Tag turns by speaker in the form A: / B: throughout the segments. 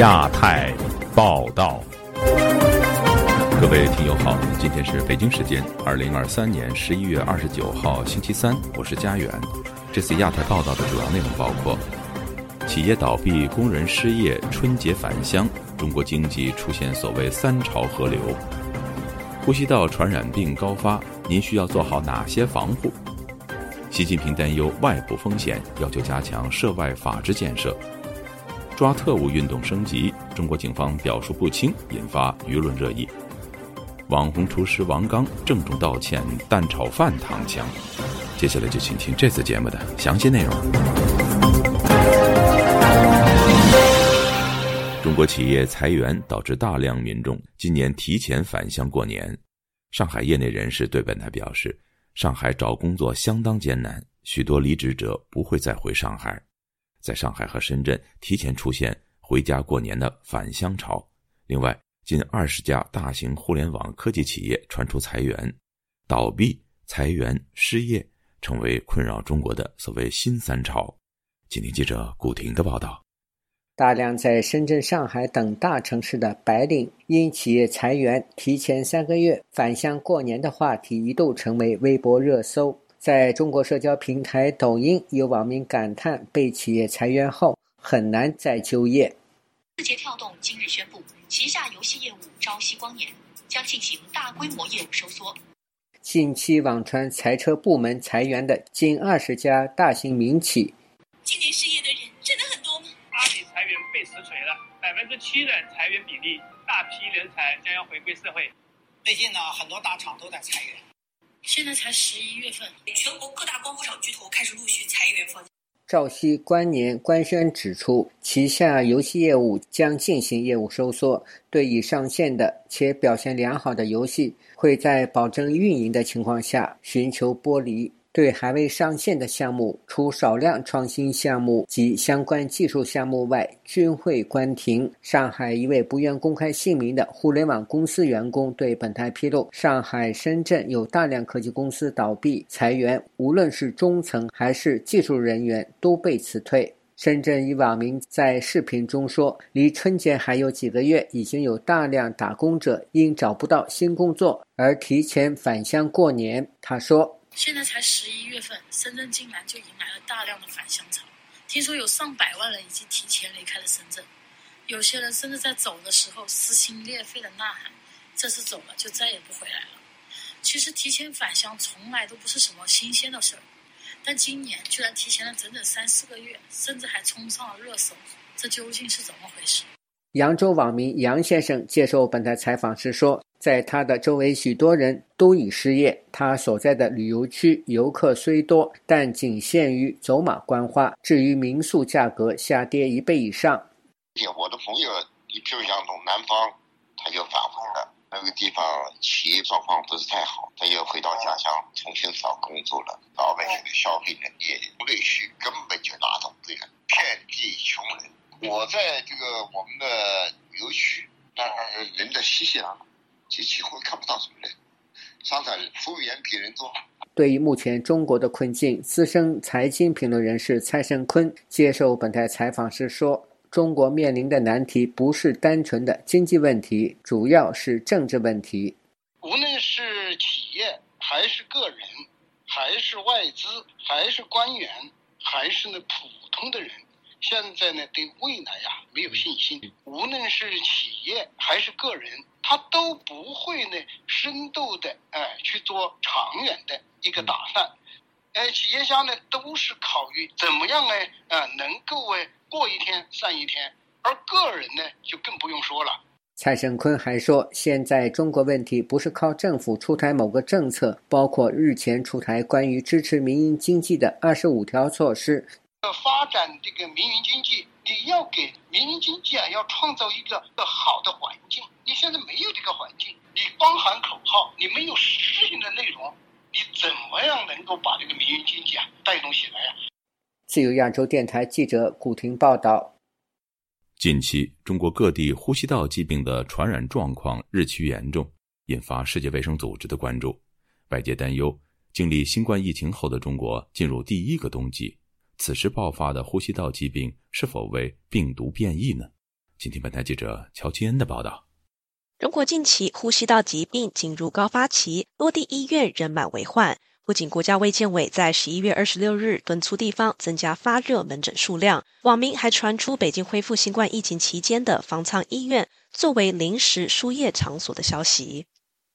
A: 亚太报道，各位听友好，今天是北京时间二零二三年十一月二十九号星期三，我是佳远。这次亚太报道的主要内容包括：企业倒闭、工人失业、春节返乡，中国经济出现所谓“三潮河流”；呼吸道传染病高发，您需要做好哪些防护？习近平担忧外部风险，要求加强涉外法治建设。抓特务运动升级，中国警方表述不清，引发舆论热议。网红厨师王刚郑重道歉，蛋炒饭躺枪。接下来就请听这次节目的详细内容。中国企业裁员导致大量民众今年提前返乡过年。上海业内人士对本台表示，上海找工作相当艰难，许多离职者不会再回上海。在上海和深圳提前出现回家过年的返乡潮。另外，近二十家大型互联网科技企业传出裁员、倒闭、裁员、失业，成为困扰中国的所谓“新三潮”。今天记者古婷的报道：
B: 大量在深圳、上海等大城市的白领因企业裁员提前三个月返乡过年的话题一度成为微博热搜。在中国社交平台抖音，有网民感叹被企业裁员后很难再就业。
C: 字节跳动今日宣布，旗下游戏业务朝夕光年将进行大规模业务收缩。
B: 近期网传裁车部门裁员的近二十家大型民企。
C: 今年失业的人真的很多吗？
D: 阿里裁员被实锤了，百分之七的裁员比例，大批人才将要回归社会。
E: 最近呢，很多大厂都在裁员。
C: 现在才十一月份，全国各大光伏厂巨头开始陆续裁员放假。
B: 赵熙官年官宣指出，旗下游戏业务将进行业务收缩，对已上线的且表现良好的游戏，会在保证运营的情况下寻求剥离。对还未上线的项目，除少量创新项目及相关技术项目外，均会关停。上海一位不愿公开姓名的互联网公司员工对本台披露，上海、深圳有大量科技公司倒闭裁员，无论是中层还是技术人员都被辞退。深圳一网民在视频中说：“离春节还有几个月，已经有大量打工者因找不到新工作而提前返乡过年。”他说。
C: 现在才十一月份，深圳竟然就迎来了大量的返乡潮。听说有上百万人已经提前离开了深圳，有些人甚至在走的时候撕心裂肺的呐喊：“这次走了就再也不回来了。”其实提前返乡从来都不是什么新鲜的事儿，但今年居然提前了整整三四个月，甚至还冲上了热搜，这究竟是怎么回事？
B: 扬州网民杨先生接受本台采访时说。在他的周围，许多人都已失业。他所在的旅游区游客虽多，但仅限于走马观花。至于民宿价格下跌一倍以上，
F: 我的朋友，你比如像从南方，他就返回了那个地方，企业状况不是太好，他又回到家乡重新找工作了。老百姓的消费能力、内需根本就拉动不了，遍地穷人。我在这个我们的旅游区，那人的熙熙攘攘。就几乎看不到什么人，商场服务员比人多。
B: 对于目前中国的困境，资深财经评论人士蔡胜坤接受本台采访时说：“中国面临的难题不是单纯的经济问题，主要是政治问题。
E: 无论是企业，还是个人，还是外资，还是官员，还是那普通的人。”现在呢，对未来呀没有信心。无论是企业还是个人，他都不会呢深度的哎去做长远的一个打算。哎，企业家呢都是考虑怎么样呢啊能够哎过一天算一天，而个人呢就更不用说了。
B: 蔡胜坤还说，现在中国问题不是靠政府出台某个政策，包括日前出台关于支持民营经济的二十五条措施。
E: 发展这个民营经济，你要给民营经济啊，要创造一个个好的环境。你现在没有这个环境，你光喊口号，你没有实质性的内容，你怎么样能够把这个民营经济啊带动起来呀？
B: 自由亚洲电台记者古婷报道。
A: 近期，中国各地呼吸道疾病的传染状况日趋严重，引发世界卫生组织的关注。外界担忧，经历新冠疫情后的中国进入第一个冬季。此时爆发的呼吸道疾病是否为病毒变异呢？请听本台记者乔清恩的报道。
G: 中国近期呼吸道疾病进入高发期，多地医院人满为患。不仅国家卫健委在十一月二十六日敦促地方增加发热门诊数量，网民还传出北京恢复新冠疫情期间的方舱医院作为临时输液场所的消息。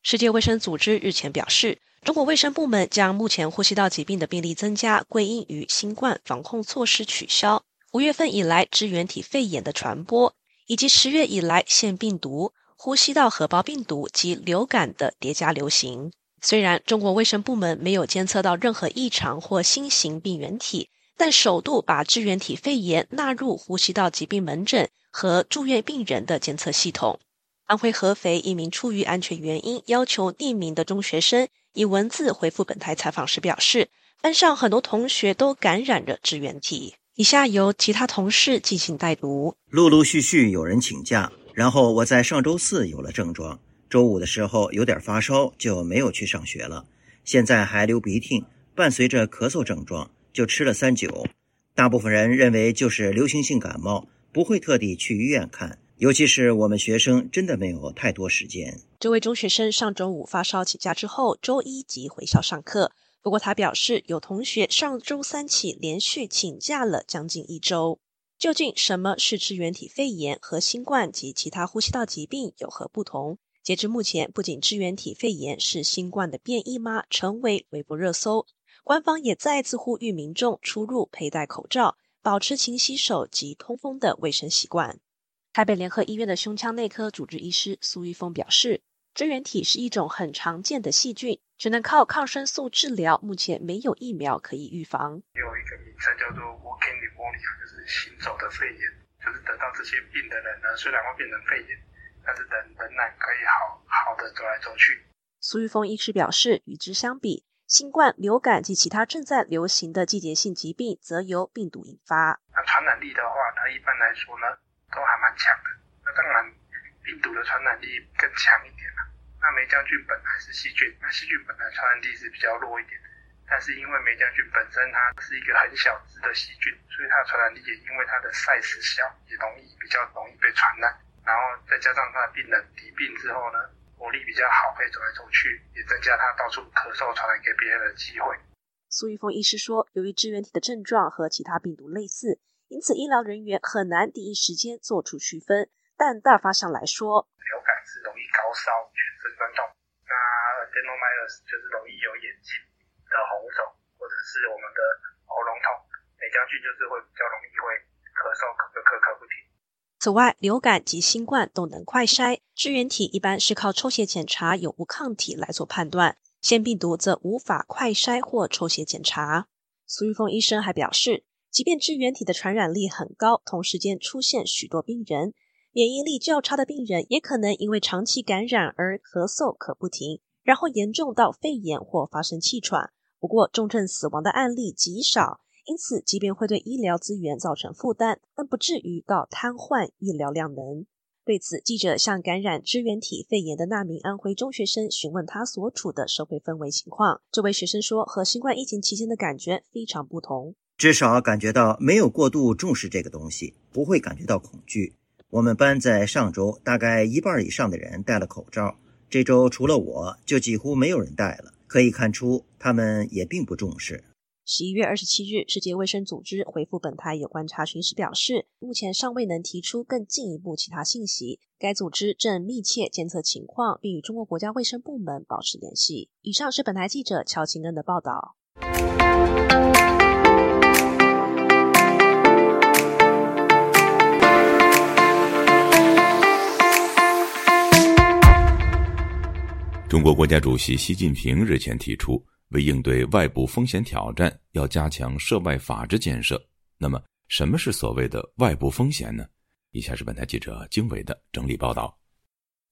G: 世界卫生组织日前表示，中国卫生部门将目前呼吸道疾病的病例增加归因于新冠防控措施取消、五月份以来支原体肺炎的传播，以及十月以来腺病毒、呼吸道合胞病毒及流感的叠加流行。虽然中国卫生部门没有监测到任何异常或新型病原体，但首度把支原体肺炎纳入呼吸道疾病门诊和住院病人的监测系统。安徽合肥一名出于安全原因要求匿名的中学生以文字回复本台采访时表示，班上很多同学都感染了支原体。以下由其他同事进行代读。
H: 陆陆续续有人请假，然后我在上周四有了症状。周五的时候有点发烧，就没有去上学了。现在还流鼻涕，伴随着咳嗽症状，就吃了三九。大部分人认为就是流行性感冒，不会特地去医院看。尤其是我们学生，真的没有太多时间。
G: 这位中学生上周五发烧请假之后，周一即回校上课。不过他表示，有同学上周三起连续请假了将近一周。究竟什么是支原体肺炎和新冠及其他呼吸道疾病有何不同？截至目前，不仅支原体肺炎是新冠的变异吗？成为微博热搜。官方也再次呼吁民众出入佩戴口罩，保持勤洗手及通风的卫生习惯。台北联合医院的胸腔内科主治医师苏玉峰表示，支原体是一种很常见的细菌，只能靠抗生素治疗，目前没有疫苗可以预防。
I: 有一个名称叫做 walking pneumonia，就是行走的肺炎，就是得到这些病的人呢，虽然会变成肺炎。但是人仍然可以好好的走来走去。
G: 苏玉峰医师表示，与之相比，新冠、流感及其他正在流行的季节性疾病，则由病毒引发。
I: 那传染力的话呢，一般来说呢，都还蛮强的。那当然，病毒的传染力更强一点了。那霉菌本来是细菌，那细菌本来传染力是比较弱一点。但是因为霉菌本身它是一个很小只的细菌，所以它的传染力也因为它的 size 小，也容易比较容易被传染。然后再加上它的病人抵病之后呢，活力比较好，可以走来走去，也增加他到处咳嗽传染给别人的机会。
G: 苏玉峰医师说，由于支原体的症状和其他病毒类似，因此医疗人员很难第一时间做出区分。但大方向来说，
I: 流感是容易高烧、全身酸痛，那 adenovirus 就是容易有眼睛的红肿，或者是我们的喉咙痛，美将军就是会比较容易会咳嗽，咳咳咳咳不停。
G: 此外，流感及新冠都能快筛，支原体一般是靠抽血检查有无抗体来做判断，腺病毒则无法快筛或抽血检查。苏玉峰医生还表示，即便支原体的传染力很高，同时间出现许多病人，免疫力较差的病人也可能因为长期感染而咳嗽咳不停，然后严重到肺炎或发生气喘。不过，重症死亡的案例极少。因此，即便会对医疗资源造成负担，但不至于到瘫痪医疗量能。对此，记者向感染支原体肺炎的那名安徽中学生询问他所处的社会氛围情况。这位学生说，和新冠疫情期间的感觉非常不同，
H: 至少感觉到没有过度重视这个东西，不会感觉到恐惧。我们班在上周大概一半以上的人戴了口罩，这周除了我就几乎没有人戴了，可以看出他们也并不重视。
G: 十一月二十七日，世界卫生组织回复本台有关查询时表示，目前尚未能提出更进一步其他信息。该组织正密切监测情况，并与中国国家卫生部门保持联系。以上是本台记者乔清恩的报道。
A: 中国国家主席习近平日前提出。为应对外部风险挑战，要加强涉外法治建设。那么，什么是所谓的外部风险呢？以下是本台记者经纬的整理报道。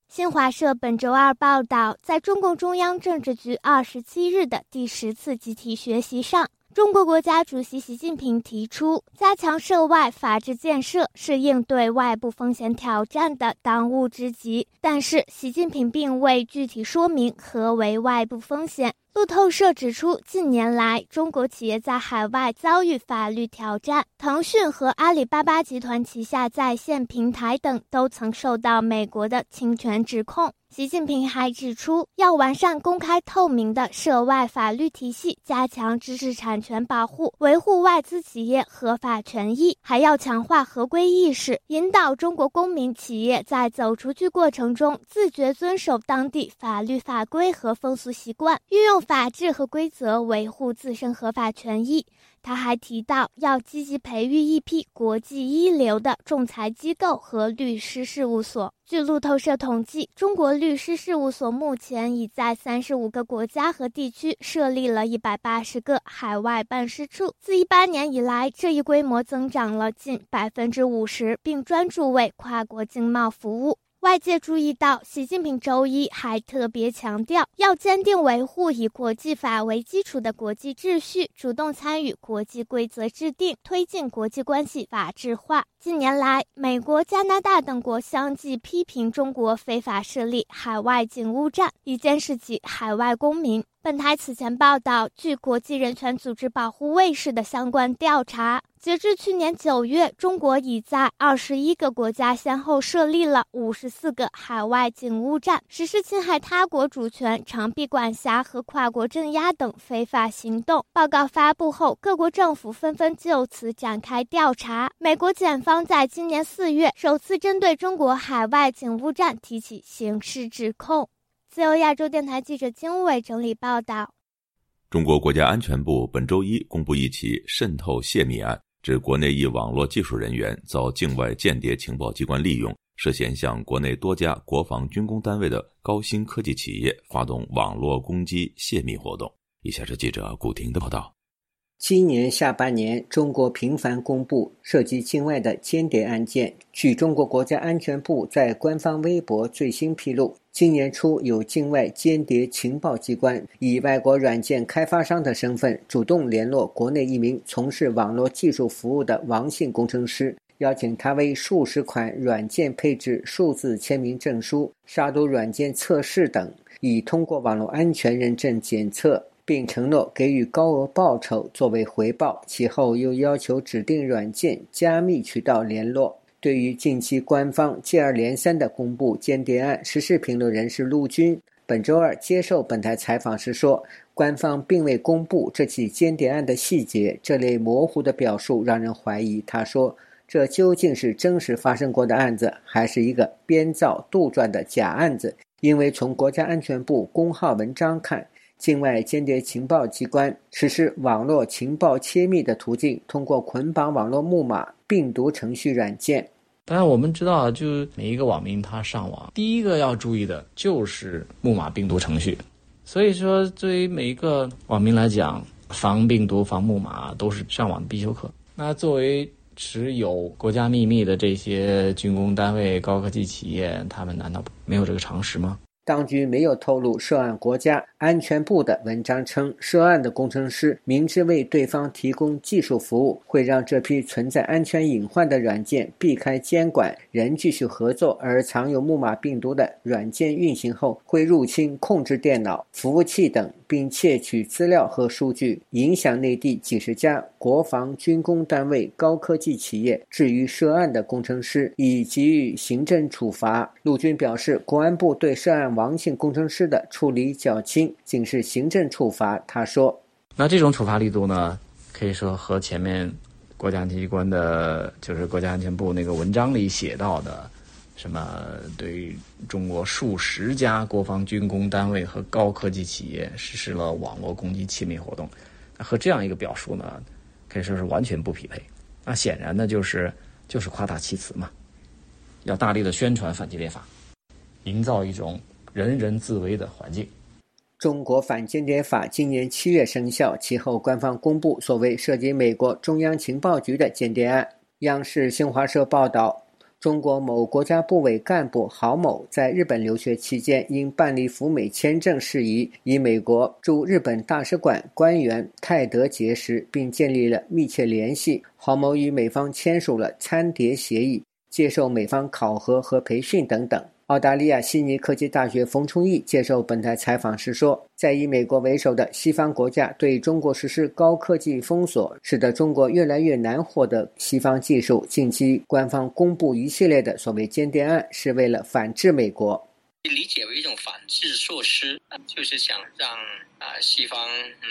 J: 新华社本周二报道，在中共中央政治局二十七日的第十次集体学习上。中国国家主席习近平提出，加强涉外法治建设是应对外部风险挑战的当务之急。但是，习近平并未具体说明何为外部风险。路透社指出，近年来中国企业在海外遭遇法律挑战，腾讯和阿里巴巴集团旗下在线平台等都曾受到美国的侵权指控。习近平还指出，要完善公开透明的涉外法律体系，加强知识产权保护，维护外资企业合法权益，还要强化合规意识，引导中国公民企业在走出去过程中自觉遵守当地法律法规和风俗习惯，运用法治和规则维护自身合法权益。他还提到，要积极培育一批国际一流的仲裁机构和律师事务所。据路透社统计，中国律师事务所目前已在三十五个国家和地区设立了一百八十个海外办事处。自一八年以来，这一规模增长了近百分之五十，并专注为跨国经贸服务。外界注意到，习近平周一还特别强调，要坚定维护以国际法为基础的国际秩序，主动参与国际规则制定，推进国际关系法治化。近年来，美国、加拿大等国相继批评中国非法设立海外警务站，以监视其海外公民。本台此前报道，据国际人权组织保护卫士的相关调查，截至去年九月，中国已在二十一个国家先后设立了五十四个海外警务站，实施侵害他国主权、长臂管辖和跨国镇压等非法行动。报告发布后，各国政府纷纷就此展开调查。美国检方方在今年四月首次针对中国海外警务站提起刑事指控。自由亚洲电台记者经纬整理报道：
A: 中国国家安全部本周一公布一起渗透泄密案，指国内一网络技术人员遭境外间谍情报机关利用，涉嫌向国内多家国防军工单位的高新科技企业发动网络攻击泄密活动。以下是记者古婷的报道。
B: 今年下半年，中国频繁公布涉及境外的间谍案件。据中国国家安全部在官方微博最新披露，今年初有境外间谍情报机关以外国软件开发商的身份，主动联络国内一名从事网络技术服务的王姓工程师，邀请他为数十款软件配置数字签名证书、杀毒软件测试等，以通过网络安全认证检测。并承诺给予高额报酬作为回报，其后又要求指定软件加密渠道联络。对于近期官方接二连三的公布间谍案，时事评论人士陆军本周二接受本台采访时说：“官方并未公布这起间谍案的细节，这类模糊的表述让人怀疑。”他说：“这究竟是真实发生过的案子，还是一个编造杜撰的假案子？因为从国家安全部公号文章看。”境外间谍情报机关实施网络情报窃密的途径，通过捆绑网络木马、病毒程序软件。
K: 当然，我们知道，就每一个网民他上网，第一个要注意的就是木马病毒程序。所以说，对于每一个网民来讲，防病毒、防木马都是上网的必修课。那作为持有国家秘密的这些军工单位、高科技企业，他们难道没有这个常识吗？
B: 当局没有透露涉案国家。安全部的文章称，涉案的工程师明知为对方提供技术服务，会让这批存在安全隐患的软件避开监管，仍继续合作；而藏有木马病毒的软件运行后，会入侵控制电脑、服务器等，并窃取资料和数据，影响内地几十家国防军工单位、高科技企业。至于涉案的工程师，已给予行政处罚。陆军表示，国安部对涉案王姓工程师的处理较轻。仅是行政处罚，他说。
K: 那这种处罚力度呢，可以说和前面国家安全机关的，就是国家安全部那个文章里写到的，什么对中国数十家国防军工单位和高科技企业实施了网络攻击窃密活动，和这样一个表述呢，可以说是完全不匹配。那显然呢，就是就是夸大其词嘛，要大力的宣传反间谍法，营造一种人人自危的环境。
B: 中国反间谍法今年七月生效，其后官方公布所谓涉及美国中央情报局的间谍案。央视新华社报道，中国某国家部委干部郝某在日本留学期间，因办理赴美签证事宜，与美国驻日本大使馆官员泰德结识，并建立了密切联系。郝某与美方签署了参谍协议，接受美方考核和培训等等。澳大利亚悉尼科技大学冯崇义接受本台采访时说，在以美国为首的西方国家对中国实施高科技封锁，使得中国越来越难获得西方技术。近期官方公布一系列的所谓间谍案，是为了反制美国。
L: 理解为一种反制措施，就是想让啊西方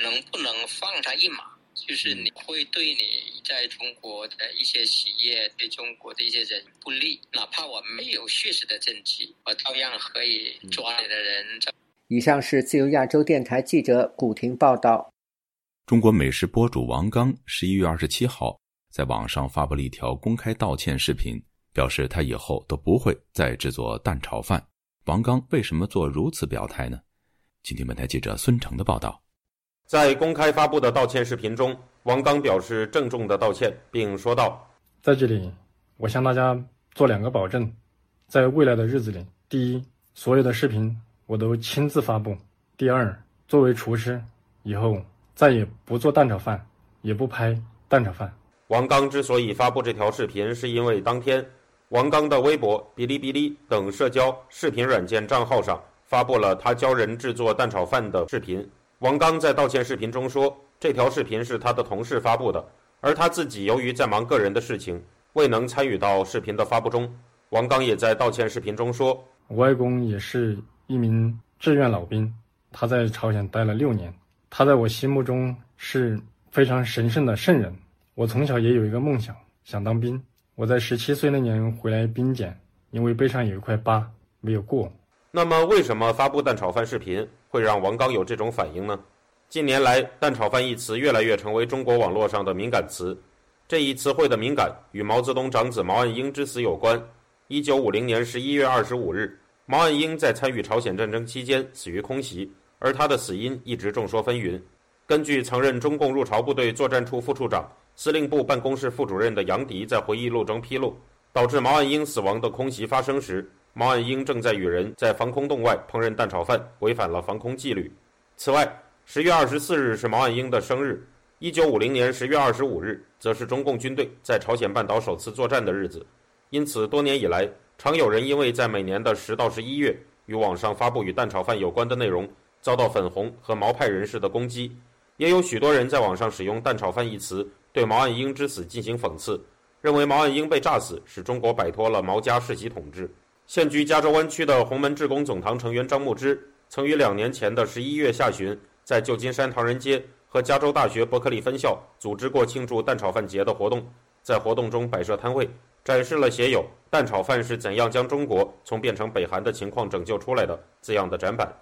L: 能不能放他一马。就是你会对你在中国的一些企业、对中国的一些人不利，哪怕我没有确实的证据，我照样可以抓你的人。
B: 以上是自由亚洲电台记者古婷报道。
A: 中国美食博主王刚十一月二十七号在网上发布了一条公开道歉视频，表示他以后都不会再制作蛋炒饭。王刚为什么做如此表态呢？请听本台记者孙成的报道。
M: 在公开发布的道歉视频中，王刚表示郑重的道歉，并说道：“
N: 在这里，我向大家做两个保证，在未来的日子里，第一，所有的视频我都亲自发布；第二，作为厨师，以后再也不做蛋炒饭，也不拍蛋炒饭。”
M: 王刚之所以发布这条视频，是因为当天，王刚的微博、哔哩哔哩等社交视频软件账号上发布了他教人制作蛋炒饭的视频。王刚在道歉视频中说，这条视频是他的同事发布的，而他自己由于在忙个人的事情，未能参与到视频的发布中。王刚也在道歉视频中说，
N: 我外公也是一名志愿老兵，他在朝鲜待了六年，他在我心目中是非常神圣的圣人。我从小也有一个梦想，想当兵。我在十七岁那年回来兵检，因为背上有一块疤，没有过。
M: 那么，为什么发布蛋炒饭视频会让王刚有这种反应呢？近年来，“蛋炒饭”一词越来越成为中国网络上的敏感词。这一词汇的敏感与毛泽东长子毛岸英之死有关。一九五零年十一月二十五日，毛岸英在参与朝鲜战争期间死于空袭，而他的死因一直众说纷纭。根据曾任中共入朝部队作战处副处长、司令部办公室副主任的杨迪在回忆录中披露，导致毛岸英死亡的空袭发生时。毛岸英正在与人在防空洞外烹饪蛋炒饭，违反了防空纪律。此外，十月二十四日是毛岸英的生日，一九五零年十月二十五日则是中共军队在朝鲜半岛首次作战的日子。因此，多年以来，常有人因为在每年的十到十一月与网上发布与蛋炒饭有关的内容，遭到粉红和毛派人士的攻击。也有许多人在网上使用“蛋炒饭”一词，对毛岸英之死进行讽刺，认为毛岸英被炸死使中国摆脱了毛家世袭统治。现居加州湾区的洪门志工总堂成员张牧之，曾于两年前的十一月下旬，在旧金山唐人街和加州大学伯克利分校组织过庆祝蛋炒饭节的活动，在活动中摆设摊位，展示了写有“蛋炒饭是怎样将中国从变成北韩的情况拯救出来的”字样的展板。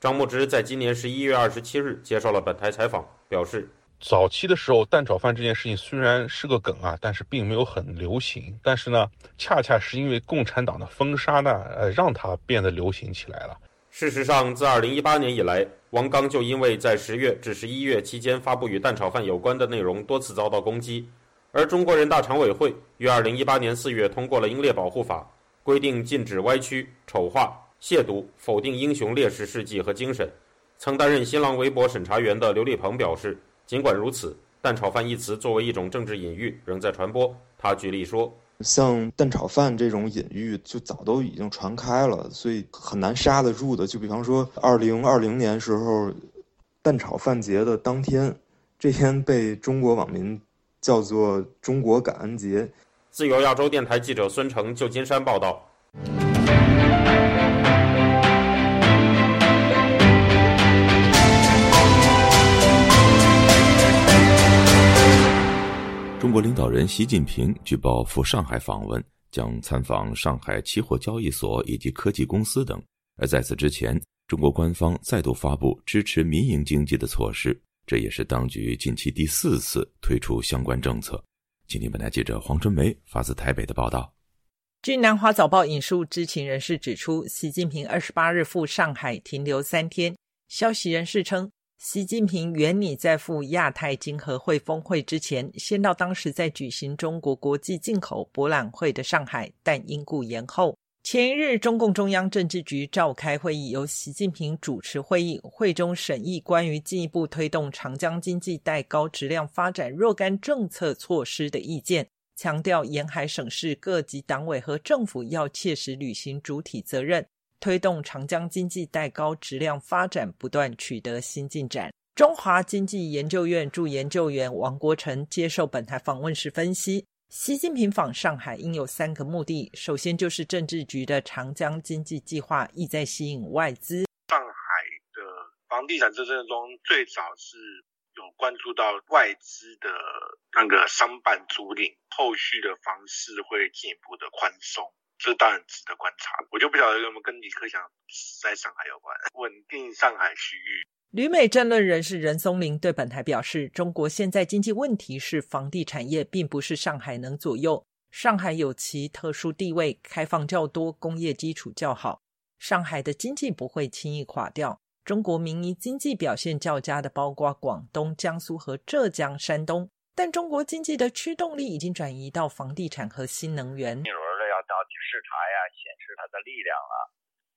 M: 张牧之在今年十一月二十七日接受了本台采访，表示。
O: 早期的时候，蛋炒饭这件事情虽然是个梗啊，但是并没有很流行。但是呢，恰恰是因为共产党的封杀呢，呃，让它变得流行起来了。
M: 事实上，自2018年以来，王刚就因为在十月至十一月期间发布与蛋炒饭有关的内容，多次遭到攻击。而中国人大常委会于2018年4月通过了《英烈保护法》，规定禁止歪曲、丑化、亵渎、否定英雄烈士事迹和精神。曾担任新浪微博审查员的刘立鹏表示。尽管如此，“蛋炒饭”一词作为一种政治隐喻，仍在传播。他举例说：“
P: 像蛋炒饭这种隐喻，就早都已经传开了，所以很难刹得住的。就比方说，二零二零年时候，蛋炒饭节的当天，这天被中国网民叫做‘中国感恩节’。”
M: 自由亚洲电台记者孙成，旧金山报道。
A: 中国领导人习近平据报赴上海访问，将参访上海期货交易所以及科技公司等。而在此之前，中国官方再度发布支持民营经济的措施，这也是当局近期第四次推出相关政策。今天，本台记者黄春梅发自台北的报道。
Q: 据南华早报引述知情人士指出，习近平二十八日赴上海停留三天。消息人士称。习近平原拟在赴亚太经合会峰会之前，先到当时在举行中国国际进口博览会的上海，但因故延后。前一日，中共中央政治局召开会议，由习近平主持会议，会中审议关于进一步推动长江经济带高质量发展若干政策措施的意见。强调沿海省市各级党委和政府要切实履行主体责任，推动长江经济带高质量发展不断取得新进展。中华经济研究院驻研究员王国成接受本台访问时分析，习近平访上海应有三个目的：首先就是政治局的长江经济计划意在吸引外资。
I: 上海的房地产政策中，最早是。有关注到外资的那个商办租赁，后续的方式会进一步的宽松，这当然值得观察。我就不晓得有没有跟李克强在上海有关，稳定上海区域。
Q: 旅美政论人士任松林对本台表示，中国现在经济问题是房地产业，并不是上海能左右。上海有其特殊地位，开放较多，工业基础较好，上海的经济不会轻易垮掉。中国民营经济表现较佳的包括广东、江苏和浙江、山东，但中国经济的驱动力已经转移到房地产和新能源。
R: 要到去视察呀，显示他的力量啊，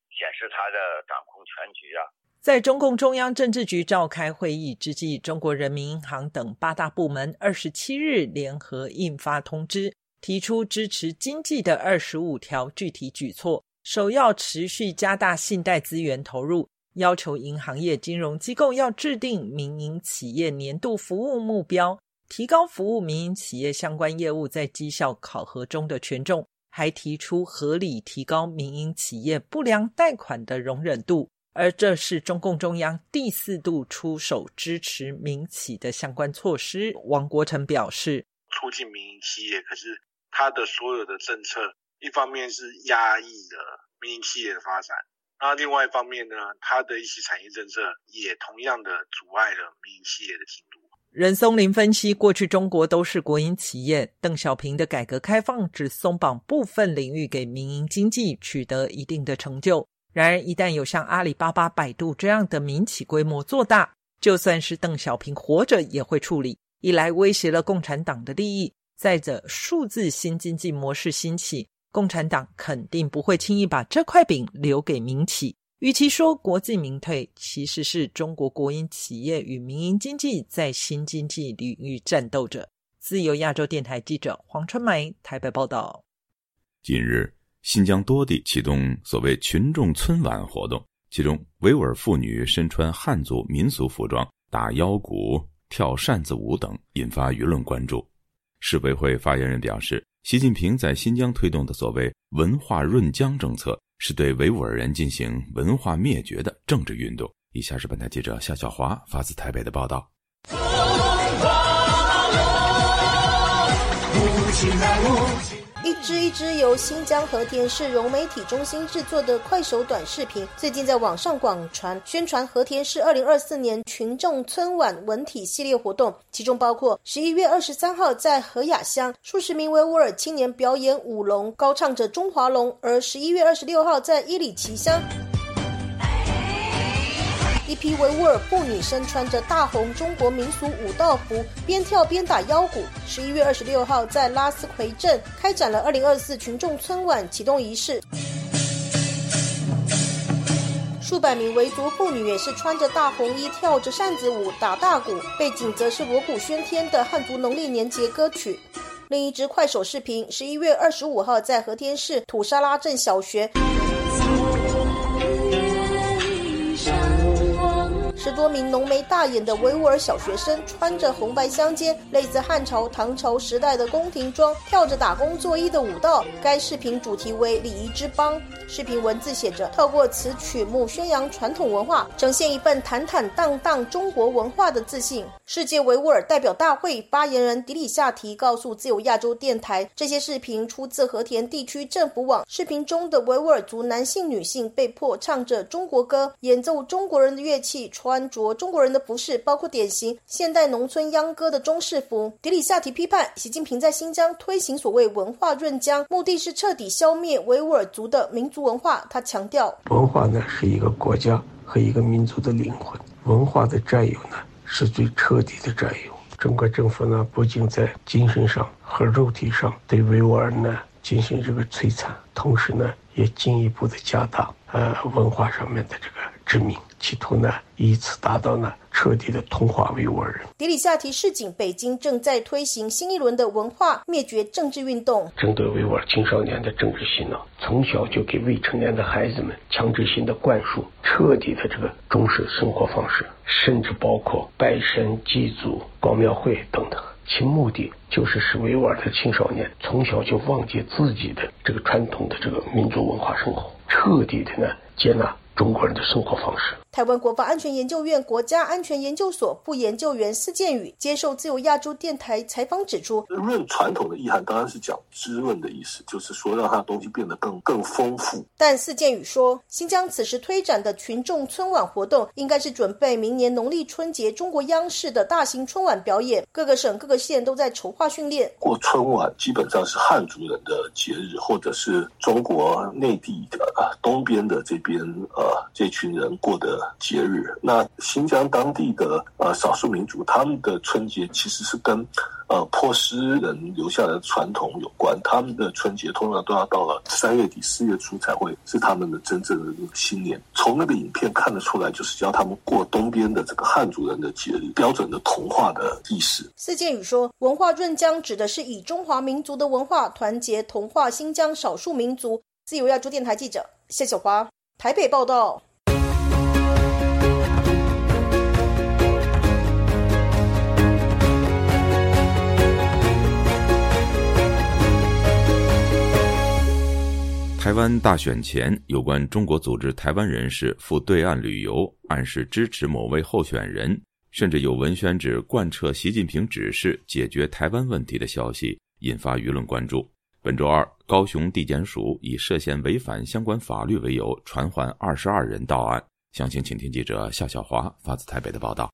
R: 显示他的掌控全局啊。
Q: 在中共中央政治局召开会议之际，中国人民银行等八大部门二十七日联合印发通知，提出支持经济的二十五条具体举措，首要持续加大信贷资源投入。要求银行业金融机构要制定民营企业年度服务目标，提高服务民营企业相关业务在绩效考核中的权重，还提出合理提高民营企业不良贷款的容忍度。而这是中共中央第四度出手支持民企的相关措施。王国成表示，
I: 促进民营企业，可是他的所有的政策，一方面是压抑了民营企业的发展。那另外一方面呢，他的一些产业政策也同样的阻碍了民营企业的进度。
Q: 任松林分析，过去中国都是国营企业，邓小平的改革开放只松绑部分领域给民营经济，取得一定的成就。然而，一旦有像阿里巴巴、百度这样的民企规模做大，就算是邓小平活着也会处理。一来威胁了共产党的利益，再者数字新经济模式兴起。共产党肯定不会轻易把这块饼留给民企。与其说国进民退，其实是中国国营企业与民营经济在新经济领域战斗着。自由亚洲电台记者黄春梅台北报道。
A: 近日，新疆多地启动所谓群众春晚活动，其中维吾尔妇女身穿汉族民俗服装、打腰鼓、跳扇子舞等，引发舆论关注。世委会发言人表示。习近平在新疆推动的所谓“文化润疆”政策，是对维吾尔人进行文化灭绝的政治运动。以下是本台记者夏小华发自台北的报道。
S: 是一支由新疆和田市融媒体中心制作的快手短视频，最近在网上广传，宣传和田市二零二四年群众春晚文体系列活动，其中包括十一月二十三号在和雅乡，数十名维吾尔青年表演舞龙，高唱着中华龙；而十一月二十六号在伊里奇乡。一批维吾尔妇女身穿着大红中国民俗舞道服，边跳边打腰鼓。十一月二十六号，在拉斯奎镇开展了二零二四群众春晚启动仪式。数百名维族妇女也是穿着大红衣，跳着扇子舞，打大鼓，背景则是锣鼓喧天的汉族农历年节歌曲。另一支快手视频，十一月二十五号在和田市土沙拉镇小学。十多名浓眉大眼的维吾尔小学生，穿着红白相间、类似汉朝、唐朝时代的宫廷装，跳着打工作揖的舞蹈。该视频主题为“礼仪之邦”，视频文字写着：“透过此曲目宣扬传统文化，呈现一份坦坦荡荡中国文化的自信。”世界维吾尔代表大会发言人迪里夏提告诉自由亚洲电台，这些视频出自和田地区政府网。视频中的维吾尔族男性、女性被迫唱着中国歌，演奏中国人的乐器，穿穿着中国人的服饰，包括典型现代农村秧歌的中式服。迪里夏提批判习近平在新疆推行所谓文化润疆，目的是彻底消灭维吾尔族的民族文化。他强调，
T: 文化呢是一个国家和一个民族的灵魂，文化的占有呢。是最彻底的占有。中国政府呢，不仅在精神上和肉体上对维吾尔呢进行这个摧残，同时呢，也进一步的加大呃文化上面的这个殖民。企图呢以此达到呢彻底的同化维吾尔人。
S: 迪里夏提示警，北京正在推行新一轮的文化灭绝政治运动，
T: 针对维吾尔青少年的政治洗脑，从小就给未成年的孩子们强制性的灌输彻底的这个中式生活方式，甚至包括拜神祭祖、逛庙会等等。其目的就是使维吾尔的青少年从小就忘记自己的这个传统的这个民族文化生活，彻底的呢接纳中国人的生活方式。
S: 台湾国防安全研究院国家安全研究所副研究员司建宇接受自由亚洲电台采访指出，
U: 润传统的意涵当然是讲滋润的意思，就是说让它东西变得更更丰富。
S: 但司建宇说，新疆此时推展的群众春晚活动，应该是准备明年农历春节中国央视的大型春晚表演，各个省各个县都在筹划训练。
U: 过春晚基本上是汉族人的节日，或者是中国内地的东边的这边呃这群人过的。节日，那新疆当地的呃少数民族，他们的春节其实是跟呃波斯人留下的传统有关。他们的春节通常都要到了三月底四月初才会是他们的真正的新年。从那个影片看得出来，就是教他们过东边的这个汉族人的节日，标准的同化的意识。
S: 四建宇说，文化润疆指的是以中华民族的文化团结同化新疆少数民族。自由亚洲电台记者谢小华台北报道。
A: 台湾大选前，有关中国组织台湾人士赴对岸旅游，暗示支持某位候选人，甚至有文宣指贯彻习近平指示解决台湾问题的消息，引发舆论关注。本周二，高雄地检署以涉嫌违反相关法律为由，传唤二十二人到案。详情，请听记者夏小华发自台北的报道。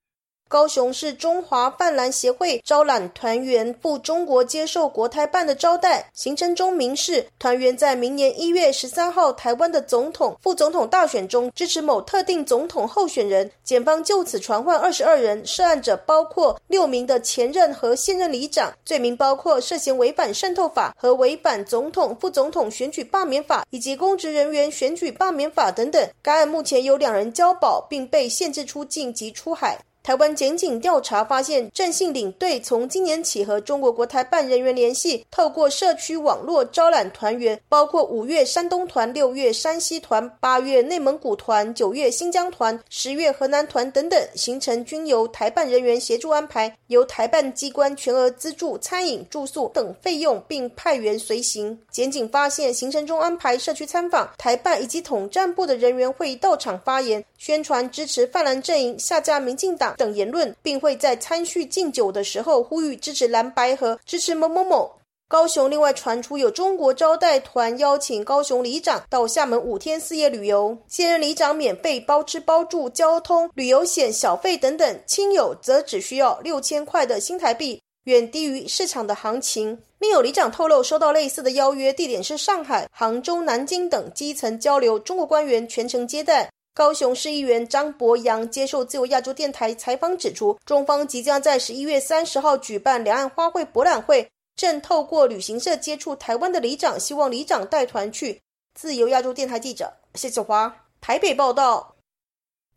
S: 高雄市中华泛蓝协会招揽团员赴中国接受国台办的招待，行程中明示团员在明年一月十三号台湾的总统、副总统大选中支持某特定总统候选人。检方就此传唤二十二人，涉案者包括六名的前任和现任里长，罪名包括涉嫌违反渗透法和违反总统、副总统选举罢免法以及公职人员选举罢免法等等。该案目前有两人交保，并被限制出境及出海。台湾检警调查发现，郑姓领队从今年起和中国国台办人员联系，透过社区网络招揽团员，包括五月山东团、六月山西团、八月内蒙古团、九月新疆团、十月河南团等等，行程均由台办人员协助安排，由台办机关全额资助餐饮、住宿等费用，并派员随行。检警发现，行程中安排社区参访，台办以及统战部的人员会到场发言，宣传支持泛蓝阵营，下架民进党。等言论，并会在参叙敬酒的时候呼吁支持蓝白和支持某某某。高雄另外传出有中国招待团邀请高雄里长到厦门五天四夜旅游，现任里长免费包吃包住、交通、旅游险、小费等等，亲友则只需要六千块的新台币，远低于市场的行情。另有里长透露，收到类似的邀约，地点是上海、杭州、南京等基层交流，中国官员全程接待。高雄市议员张博洋接受自由亚洲电台采访指出，中方即将在十一月三十号举办两岸花卉博览会，正透过旅行社接触台湾的里长，希望里长带团去。自由亚洲电台记者谢子华台北报道。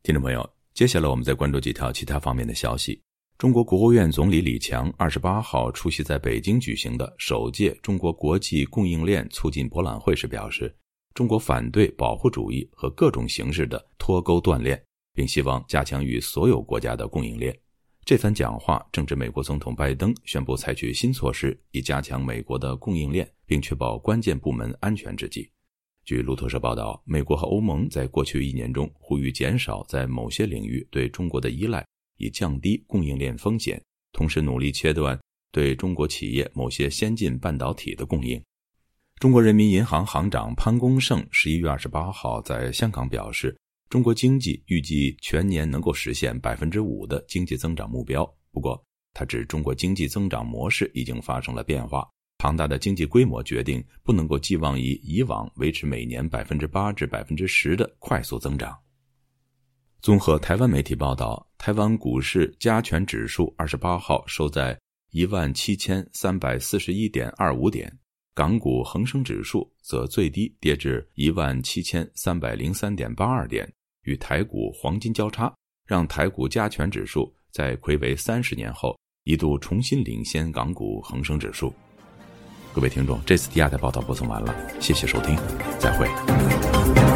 A: 听众朋友，接下来我们再关注几条其他方面的消息。中国国务院总理李强二十八号出席在北京举行的首届中国国际供应链促进博览会时表示。中国反对保护主义和各种形式的脱钩断链，并希望加强与所有国家的供应链。这番讲话正值美国总统拜登宣布采取新措施以加强美国的供应链，并确保关键部门安全之际。据路透社报道，美国和欧盟在过去一年中呼吁减少在某些领域对中国的依赖，以降低供应链风险，同时努力切断对中国企业某些先进半导体的供应。中国人民银行行长潘功胜十一月二十八号在香港表示，中国经济预计全年能够实现百分之五的经济增长目标。不过，他指中国经济增长模式已经发生了变化，庞大的经济规模决定不能够寄望于以往维持每年百分之八至百分之十的快速增长。综合台湾媒体报道，台湾股市加权指数二十八号收在一万七千三百四十一点二五点。港股恒生指数则最低跌至一万七千三百零三点八二点，与台股黄金交叉，让台股加权指数在魁为三十年后一度重新领先港股恒生指数。各位听众，这次第二台报道播送完了，谢谢收听，再会。